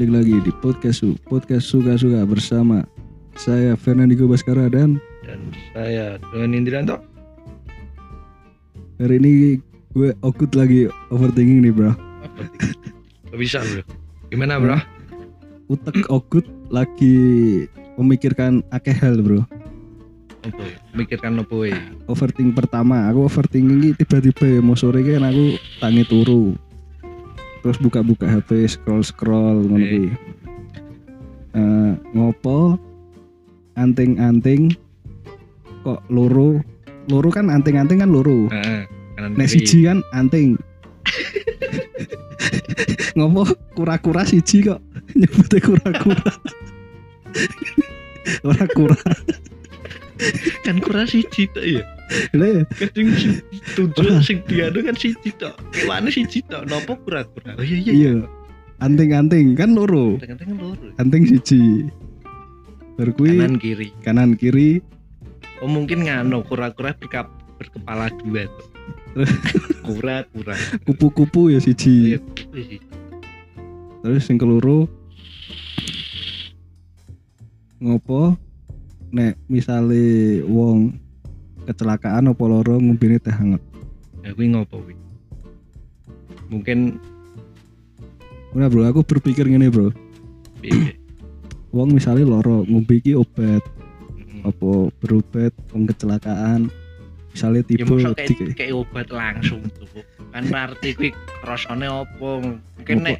balik lagi di podcast Su, podcast suka-suka bersama saya Fernandiko Baskara dan dan saya dengan Indrianto. hari ini gue okut lagi overthinking nih bro. Gak bisa bro. Gimana bro? Utek okut lagi memikirkan akeh hal bro. Apa? Mikirkan apa ya? Overthinking pertama, aku overthinking tiba-tiba ya mau sore kan aku tangi turu. Terus buka-buka HP, scroll-scroll ngono Oke. kuwi. Eh, ngopo? Anting-anting. Kok loro loro kan anting-anting kan loro kiri. siji kan anting. Ngopo? Kura-kura siji kok. Nyebutnya kura-kura. Ora kura. Kan kurang siji tok ya. Lah, Kadang sing tujuh sing dianu kan siji tok. Kewane siji tok. Nopo kura-kura? Oh iya iya. iya anting-anting kan loro Kadang-kadang loro. anting siji baru kuwi Kanan kiri. kanan kiri Oh mungkin ngano kura-kura berkap berkepala dua tuh. Kura-kura. kupu-kupu ya siji Iya, kuwi siji. terus yang keloro ngopo nek misale wong kecelakaan apa loro ngombene teh hangat Ya kuwi ngopo kuwi? Mungkin Ora bro aku berpikir ngene bro piye? wong misalnya loro ngombe iki obat apa berobat wong kecelakaan misalnya Ya tiba mosok di- kayak kayak obat langsung tuh. Kan arti kuwi rasane opo? Mungkin Opo? nek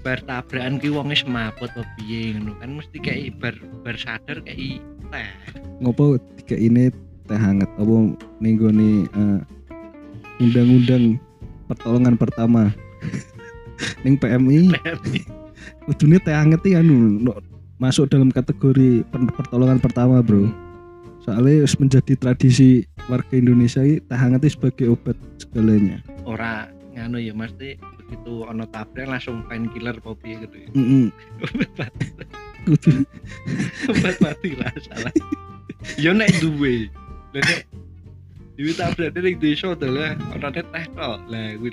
bar tabrakan ki wonge semaput apa piye ngono kan mesti kayak bar bar sadar kayak teh. ngopo tiga ini teh hangat apa gone eh, undang-undang pertolongan pertama ning PMI kudune teh hangat iki anu masuk dalam kategori per- pertolongan pertama bro soalnya harus menjadi tradisi warga Indonesia ini teh hangat sebagai obat segalanya Ora nganu ya mesti begitu ono tabrak langsung painkiller piye gitu. ya. Mati, Kudu obat mati lah salah. Yo nek duwe. Lah nek Dewi tabrak ning desa adalah ono teh tok. Lah kuwi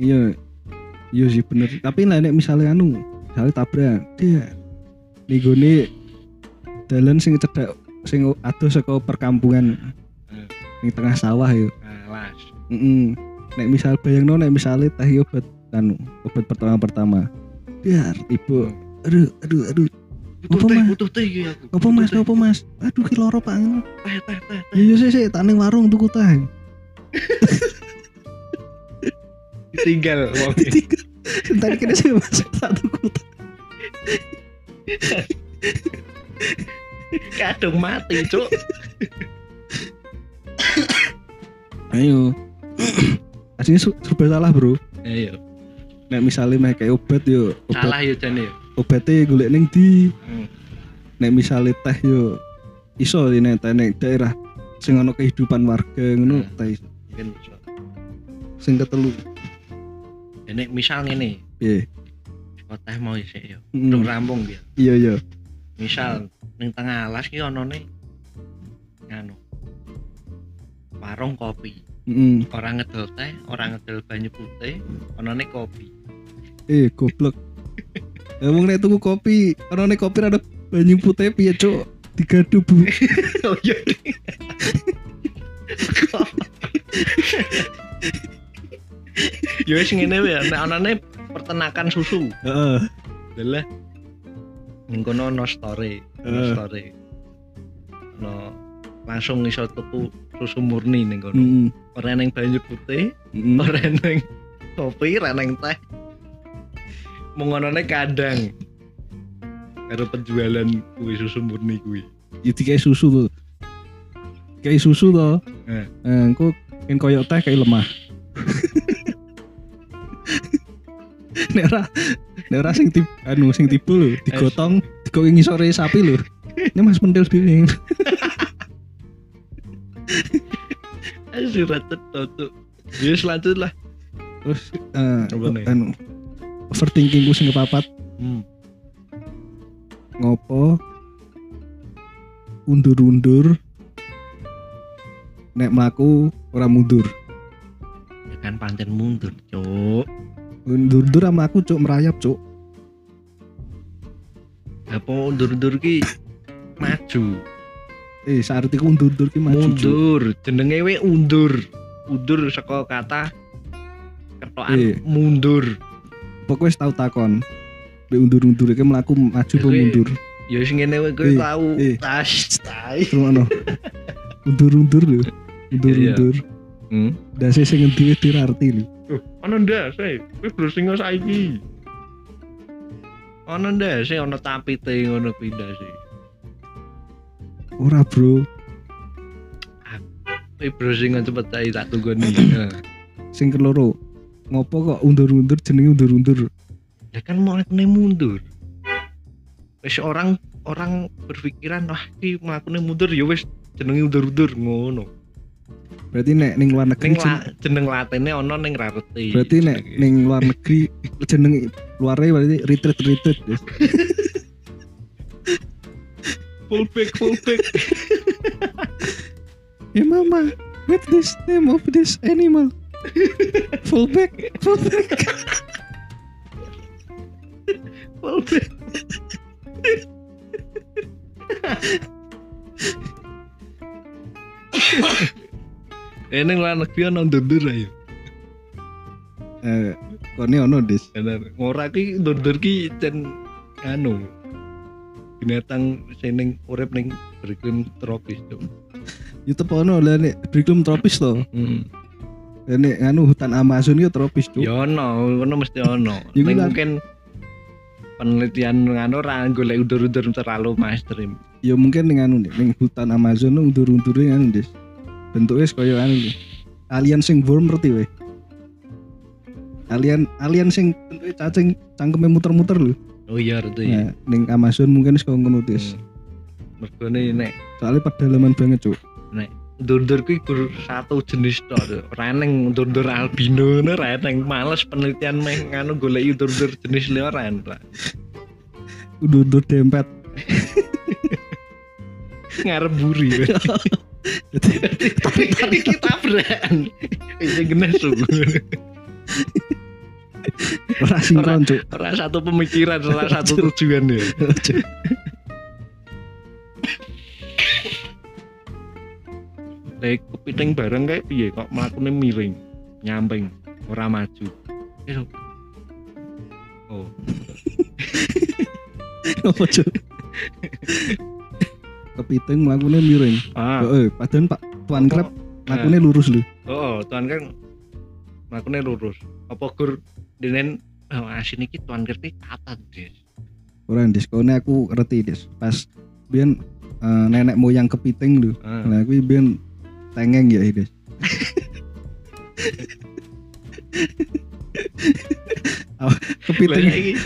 iya. Iya sih bener. Tapi lah nek misalnya anu misalnya tabrak dia nih gone dalan sing cedak sing adoh saka perkampungan. Hmm. ning tengah sawah yo. Alas. mm nek misal bayangno nek misalnya teh obat anu obat pertama pertama biar ibu aduh aduh aduh Butuh teh, Mas? butuh teh aku. apa mas Butuh apa mas aduh ki loro pak Teh, teh, teh, iya sih sih tak ning warung tuku teh Ditinggal wong. Tadi kena sih mas tak tuku teh Kadung mati, Cuk. ayo aslinya serba salah bro Ayo. nek misalnya meh kayak obat yo obat Salah ya jane ya. Obatnya golek ning di Hmm. nek misalnya teh yo iso di nek teh nek daerah sing ono kehidupan warga ngono Hmm. teh iso. Mungkin bisa. sing ketelu Ya nek misal ngene, piye kok teh mau isik ya. Mm. Udah rampung dia. iya iya Misal ning tengah alas ki onone nganu. Warung kopi. Mm. Orang ngedol teh, orang ngedol banyu putih, onone kopi. eh goblok Emang nek tuku kopi, ono nek kopi ada banyu putih piye cuk? Digadu bu. oh iya. Ya wis ngene wae, nek onone peternakan susu. Heeh. Lah ning kono ono store, ono Eh. store. Ono langsung iso tuku susu murni ning kono. Heeh. Ora ning banyu putih, Heeh. ora ning kopi, ora ning teh. Mung onone kandang. Karo penjualan kuwi susu murni kuwi. Itu kayak susu tuh. Kayak susu tuh. Eh. Eh, engko kan koyo teh kayak lemah. nek ora sing tip anu sing tiba lho, digotong, digotong ngisore sapi lho. Ini Mas pentil dhewe. Aduh, racet tuh. Ya selanjut lah. Terus eh Apa nih? anu overthinkingku sing kepapat Hmm. ngopo undur-undur nek mlaku ora mundur Ya kan pancen mundur, Cuk. undur-undur sama aku cuk merayap cuk apa undur-undur ki maju Eh, saat itu undur-undur ki maju. Mundur jenenge we undur undur saka kata ketokan Iya. mundur Pokoknya wis tau takon. Be undur-undur iki mlaku maju apa Kowe- mundur? ya sing ngene we kowe Eh, tau tas tai Rumono. undur-undur lho. Undur-undur. hmm Dase sing ngendi wis dirarti lho. Ana e. Kowe browsing saiki. Ana ndas e ana tapite ngono ndas e. Ora, Bro. Kowe browsing cepet ae tak tunggoni. Nah. Sing keloro. Ngopo kok undur-undur jenenge undur-undur? Ya kan mau kene mundur. Wis orang orang berpikiran wah iki mlakune mundur ya wis jenenge undur-undur ngono. Berarti nek ning luar negeri Ning la, jeneng latine ana ning rareti. berarti nek ning luar negeri jeneng luare berarti retreat retreat yes. full back full back. Ya mama, what this name of this animal? Fullback, fullback. full back. Eh ning luar negeri ana undur-undur ayo. Eh, kone ono dis. Bener. Ora ki undur-undur ki jen anu binatang sing ning urip ning beriklim tropis tuh. YouTube ono lah nek Briglum tropis to. Hmm. Nek anu hutan Amazon itu tropis tuh. Ya ono, ono mesti ono. Ya mungkin penelitian ngano ora golek undur-undur terlalu mainstream. Ya mungkin ning anu ning hutan Amazon nu undur-undure anu. Bentuknya kaya anu. Alien sing worm ngerti we. Alien alien sing bentuknya cacing cangkeme muter-muter lho. Oh iya itu Nah, ya. ning Amazon mungkin wis kaya ngono dis. Hmm. Mergone nek Soalnya pedalaman banget, Cuk. Undur-undur kuwi gur satu jenis tok. Ora ning undur-undur albino ora ning males penelitian meh nganu golek undur-undur jenis liya ora ora. Undur-undur dempet. Ngarep buri. Tapi kita beran. Ini genes sungguh. Ora sinkron, Cuk. Ora satu pemikiran, ora satu tujuan ya. Lek kepiting bareng kayak piye kok mlakune miring, nyamping, ora maju. Eh, Oh, Apa, Cuk? Kepiting mlakune miring. ah, Heeh, padahal Pak Tuan Krep mlakune lurus lho. oh, tuan kan mlakune lurus. Apa gur denen oh, asin iki tuan ngerti kata des. Ora Dis, kone aku ngerti Dis. Pas biyen eh, nenek moyang kepiting lho. Ah. Lah kuwi biyen tengeng ya. Oh, kepiting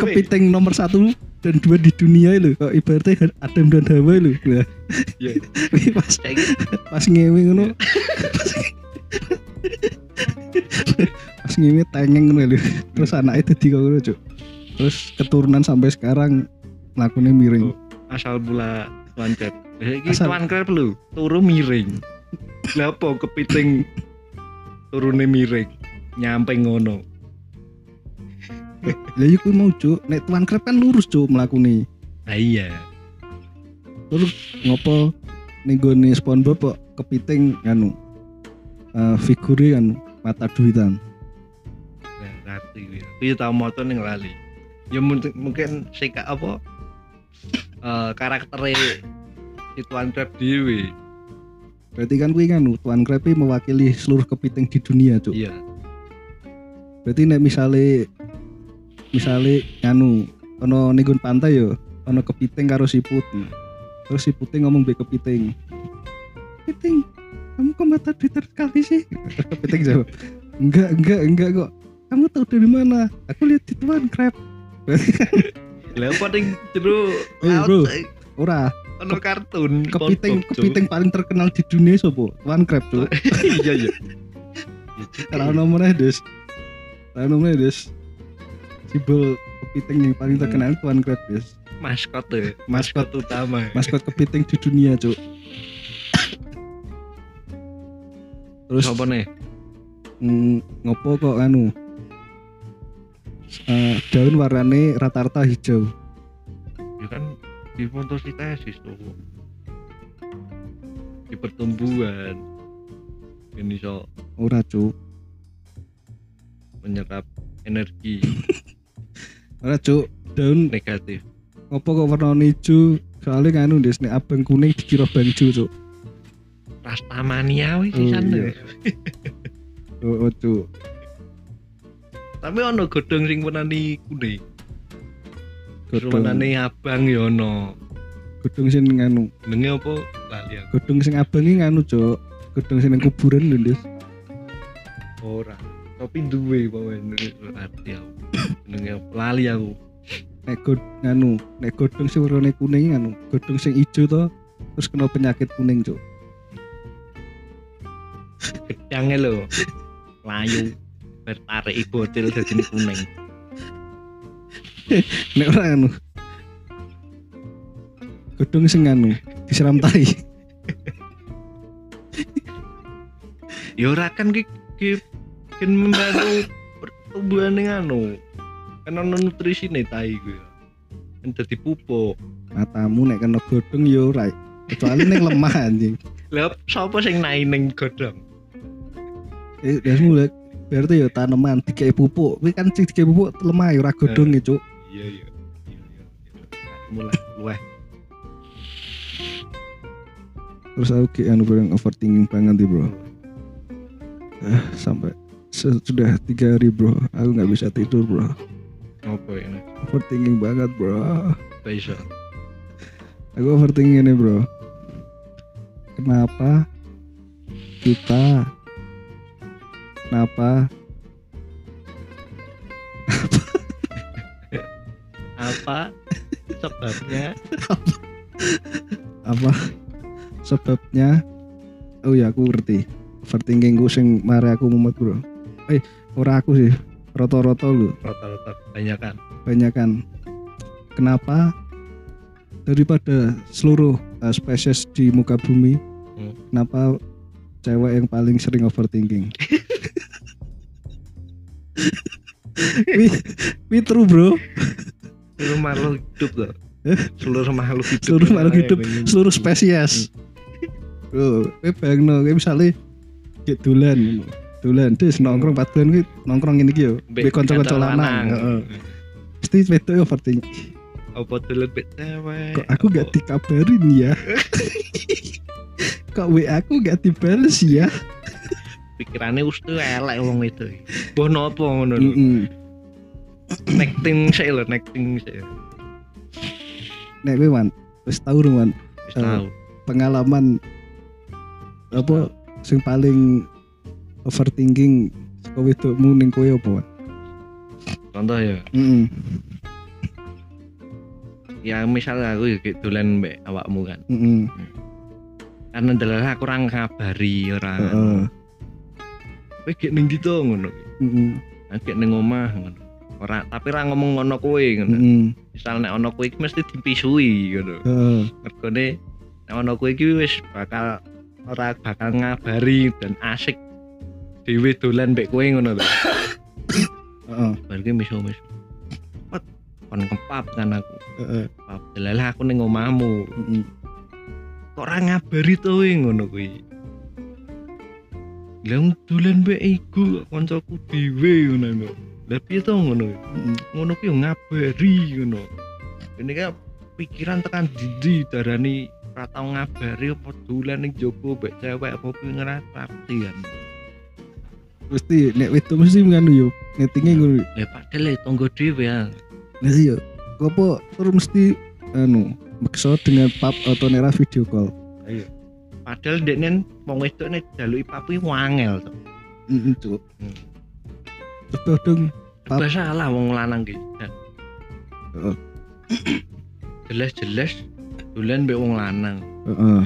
kepiting nomor satu dan dua di dunia lho. Kok ibaratnya Adam dan Hawa. Lah, Iya. pas Saiki pas ngewe ngono. pas ngewe tengeng ngono lho. Terus anaknya dadi kok ngono, Cuk. Terus keturunan sampai sekarang lakunya miring. Oh. asal krep. Lah iki Asal- tuan krep lho, turu miring. Lah apa kepiting turune miring, nyamping ngono. Lah iku mau cuk, nek tuan krep kan lurus cuk mlakune. Lah iya. Ngopo ning gone SpongeBob kok kepiting anu eh figure kan mata duitan. Nah, ngerti kuwi. Kuwi tau moto ning lali. Ya mungkin mungkin sing ka- apa eh karaktere si tuan krep dhewe. Berarti kan kuwi kan tuan krep iki mewakili seluruh kepiting di dunia cuk. Iya. Berarti nek misale misale anu ono ning pantai yo ono kepiting karo siput. Terus siputnya ngomong be kepiting. Kepiting, kamu kok mata duitan sekali sih? kepiting jawab, enggak, enggak, enggak kok. Kamu tahu dari mana? Aku lihat di tuan krep. Lah apa ning jero Eh, bro. Ora, ono kartun kepiting kepiting paling terkenal di dunia sopo? Tuan krep tuh. Iya iya. Karena nomornya des. Karena nomornya des. Simbol kepiting yang paling terkenal tuan krep des. maskot ya maskot utama Maskot kepiting di dunia cuk. Terus apa nih mm, ngopo kok anu? Eh, daun warnane rata-rata hijau. Di fotosintesis tuh. Di pertumbuhan. Ini so ora cuk menyerap energi. Ora cuk daun negatif. Apa kok warna hijau? Soalnya nganu des nek abang kuning dikira bangju cuk rastamania wis Oh, sisan iya. oh, oh cuk tapi ono godhong sing warnane kuning warnane abang ya ono. Godhong sing nganu. Jenenge apa? Lali aku godhong sing abang iki nganu cuk. Godhong sing nang kuburan lho des. Ora. Tapi duwe pokoknya arti aku jenenge apa? lali aku. Nek god nganu nek godhong sing warna kuning nganu. Godhong sing ijo to terus kena penyakit kuning cuk. Gedangnya lho. Layu. Bertarik botil jadi kuning nek ora nganu godhong sing nganu disiram tai. Ya ora kan ki ki kan membantu pertumbuhan yang anu. Kan ono nutrisi nih tai gue kan jadi pupuk. Matamu nek kena godhong yo ora. Kecuali ning lemah anjing. Lah sapa sing naik ning godhong? Eh dasmu lek berarti yo tanaman dikei pupuk. Kuwi kan sing dikei pupuk lemah yo ora godhong ya cuk iya iya. Iya iya mulai luweh terus aku kayak anu bro yang overthinking banget nih bro. Ah, sampai sudah tiga hari bro. Aku nggak bisa tidur bro. Apa ini? Overthinking banget bro. Bisa. Aku overthinking ini bro. Kenapa kita kenapa apa sebabnya? Apa? Sebabnya? Oh ya aku ngerti. Overthinking gue sing mari aku mumet bro. Eh ora aku sih. Roto-roto lu rata-rata kebanyakan. Banyak kan kenapa? Daripada seluruh uh, spesies di muka bumi Hmm. kenapa cewek yang paling sering overthinking? Wi, wi true bro seluruh makhluk hidup tuh seluruh makhluk hidup. Seluruh makhluk hidup seluruh spesies. Bro wi bayangno kayak misalnya kayak dolan dolan des nongkrong pat dolan kuwi nongkrong ini yo Mbek be kanca-kanca kanca lanang heeh. Pasti wedok overthinking apa dulu bet cewek? Kok aku gak dikabarin ya? Kok WA aku gak dibales ya? Pikirannya ustu elek wong itu. Boh nopo ngono. Nekting sih lho nekting sih nek kowe wan wis tau dong wan wis Eh. tahu pengalaman apa sing paling overthinking saka wedokmu ning kowe apa wan contoh ya Mm-mm. ya misalnya aku ya kayak dolan mbek awakmu kan Mm-mm. karena adalah aku orang ngabari orang Heeh. kowe gek ning ndi to ngono Mm-mm. aku gek ning omah ngono ora tapi ora ngomong ngono kowe ngono Mm-mm. misal nek ono iki mesti dipisui ngono Heeh. mergone nek ono kowe iki wis bakal ora bakal ngabari dan asik dhewe dolan mbek kowe ngono lho Heeh. balik miso-miso Wat, kon kepap kan aku Heeh. kepap delalah aku ning omahmu Mm-mm. kok ora ngabari to ngono kuwi Lah dolan mbek iku kancaku dhewe ngono. Lah piye to ngono? Ngono yo ngabari ngono. Ini kan pikiran tekan didi darani ora tau ngabari apa dolan ning jogo mbek cewek apa kuwi ngerti kan. mesti nek wedok mesti nganu yo nettinge ngono Lah padahal ya tonggo dhewe ya. Nah iya, apa terus mesti anu maksa dengan pap atau nera video call. Ayo. Padahal deknen wong wedok nek jaluki papi wangel to. Heeh, cuk. Hmm. Coba dong. Salah wong lanang ki. Jelas-jelas dolan mbek wong lanang. Heeh.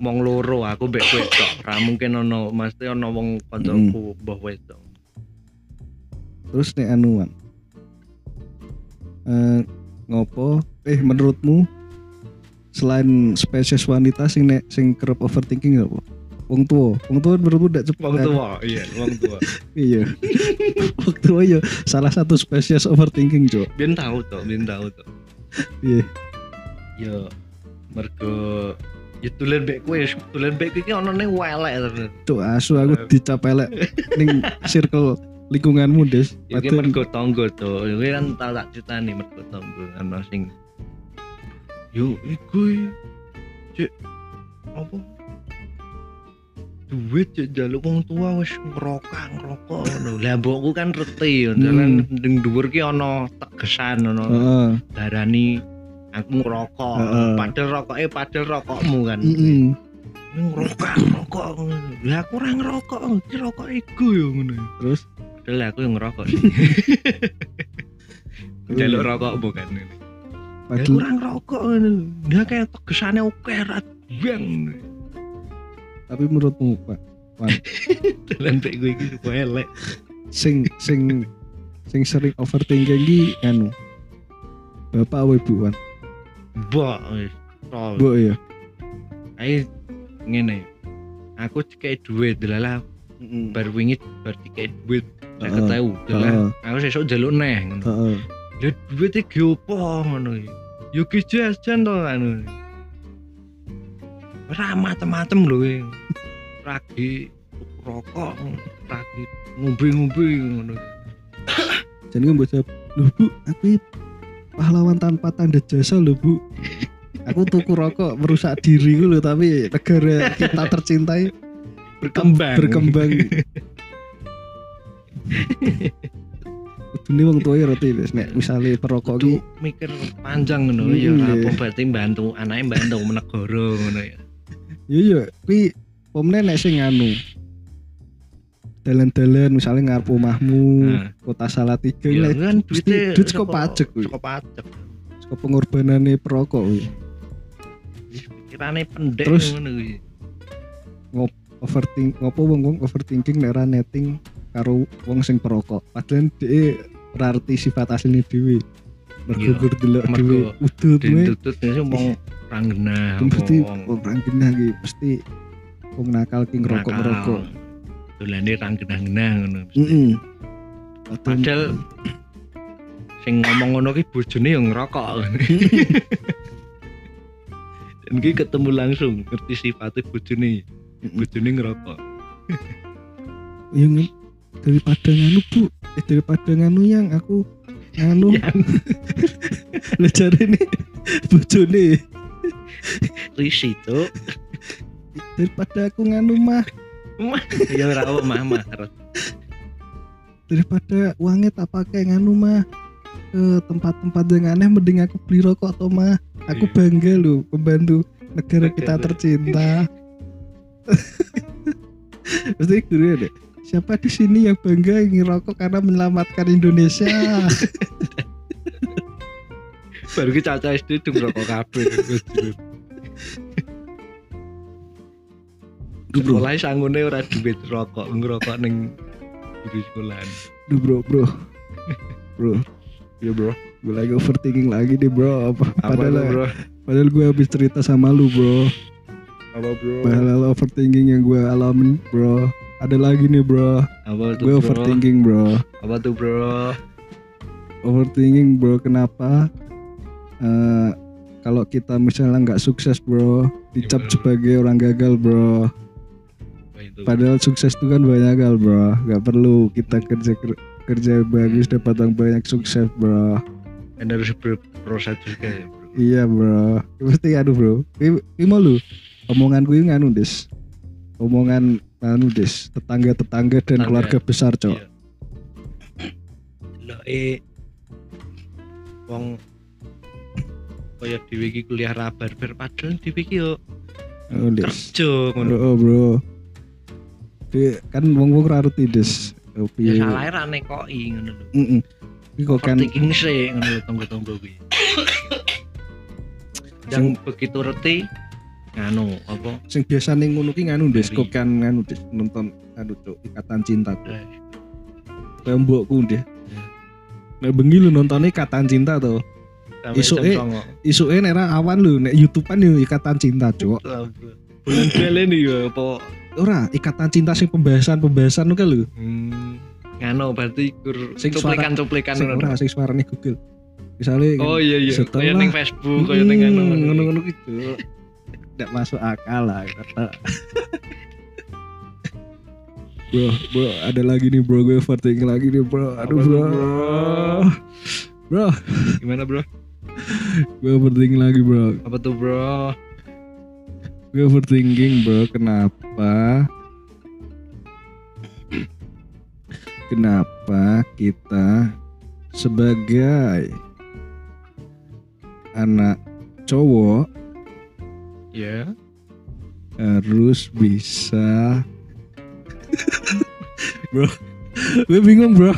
Wong loro aku mbek wedok. Ora mungkin ono mesti ono wong kancaku mbah wedok. Terus nek anuan. Eh ngopo? Eh menurutmu selain spesies wanita sing nek sing kerep overthinking apa? Wong tua, wong tua menurutmu ndak cepet. Wong tua, iya, wong tua. Iya. wong tua ya salah satu spesies overthinking, Cuk. Biyen tahu to, biyen tahu to. Iya. ya mergo ya tulen mbek kowe tulen mbek kowe iki ono ning welek Cuk asu aku dicap elek ning circle lingkunganmu Des. ya Padahal- mergo tangga to ya kan tau tak critani mergo tangga ana sing yo iku cek apa duit jaluk wong tua wis ngerokok ngerokok ngono. Lah mbokku kan reti Hmm. jalan ning dhuwur ki ana tegesan ono Heeh. darani aku ngerokok Heeh. padahal padahal rokokmu kan. Heeh. Ini ngerokok ngerokok lah aku ora ngerokok iki rokok iku ya ngono. Terus? Padahal aku yang ngerokok sih jaluk rokok bukan ya padahal ora ngerokok ngono. Dia kayak tegesane oke ra bang tapi menurutmu Pak dalan pek gue iki kok elek sing sing sing sering overthinking iki anu Bapak apa Ibu Wan? mbok. Bu ya. ae ngene aku dikai duit delalah bar wingi bar dikai duit saya dalah Heeh. aku sesuk jaluk neh ngono Heeh. Ya duit iki opo ngono. Ya ki jajan to anu. Ora macem-macem lho. Ragi rokok, ragi ngombe-ngombe ngono. Jadi gue jawab, loh bu, aku ini pahlawan tanpa tanda jasa loh bu. Aku tuku rokok merusak diri loh, tapi negara kita tercintai Berkembang. berkembang. Kudune wong tuwa ya roti wis nek misale perokok iki mikir panjang ngono ya Hmm, ora iya. apa berarti bantu anake bantu negara ngono ya. Ya ya kuwi pomne nek sing anu dalan-dalan misalnya ngarep omahmu Nah. kota Salatiga Ya kan duitnya duit saka pajak kuwi. Saka pajak. saka pengorbanane perokok kuwi. Pikirane pendek Terus- ngono kuwi. overthink ngopo wong-wong overthinking nek ora netting karo wong sing perokok padahal dhek ora arti sifat asline dhewe delok mergo dhewe. Udut me Ditutut sing wong ranggena mesti wong. ranggena iki mesti wong nakal ki ngerokok ngerokok Dolane ranggena-ngena ngono. heeh padahal sing ngomong ngono ki bojone yang ngerokok. Dan ki ketemu langsung ngerti sifatnya bojone. Bojone ngerokok. yang daripada nganu bu. Eh, daripada nganu yang aku nganu Yang lejar ini bojone. Risi tuh. daripada aku nganu mah. Ya ora mah mah. daripada uangnya tak pakai nganu mah. Ke tempat-tempat yang aneh mending aku beli rokok atau mah. Aku Iya. bangga loh membantu negara kita tercinta. Pasti guru ya deh siapa di sini yang bangga ngerokok karena menyelamatkan Indonesia Baru ki caca SD tuh ngerokok kabeh. Duh, bro. Sekolah sanggune ora duit rokok, ngerokok ning di sekolahan. Duh bro bro bro Ya bro. gue lagi overthinking lagi nih bro apa, Apa padahal tuh, bro? padahal gue habis cerita sama lu bro Apa bro? padahal overthinking yang gue alamin bro ada lagi nih bro. Apa tuh gue bro? overthinking bro. Apa tuh bro? overthinking bro. Kenapa? Eh, kalau kita misalnya nggak sukses bro dicap Gimana? sebagai orang gagal bro. Padahal sukses itu kan banyak hal bro. Nggak perlu kita kerja kerja bagus dapat yang banyak sukses bro. Kan harus berproses juga ya bro. iya bro. Pasti aduh bro. Ini mau lu omongan gue nganu des. Omongan anu des tetangga tetangga dan Tetangga. keluarga besar cok Iya. Eh wong kaya dhewe iki kuliah ra barbar padahal dhewe iki yo oh, kerja ngono. oh, bro Dia kan wong wong rarti des oh, Ya piye salah ra nekoki ngono lho. Mm-mm. Ini kok kan Overthinking sih ngono lho tonggo-tonggo kuwi. Yang begitu reti nganu apa? Sing biasa ning ngono ki nganu kok kan nganu des. Nonton anu cok ikatan cinta tuh eh, kayak mbokku deh Hmm. Nek bengi lu nontonnya ikatan cinta tuh sampai Isu, jam eh. songo. isuke nek ra awan lu nek YouTubean yo ikatan cinta cok Bulan iki ya apa? Ora ikatan cinta sing pembahasan-pembahasan lu kan lu. Hmm, ngano berarti kur cuplikan-cuplikan sing ngono. ora sing suarane Google. Misalnya Oh iya iya. Setelah- Kayak ning Facebook, kayak ning anu. Hmm, ngono-ngono gitu tidak masuk akal lah kata. Bro bro ada lagi nih bro. Gue overthinking lagi nih bro. Aduh Apa bro. bro? bro. Gimana, Bro? gue overthinking lagi bro. Apa tuh, Bro? gue overthinking bro. Kenapa? Kenapa kita sebagai anak cowok Ya. harus bisa. Bro. Gue bingung bro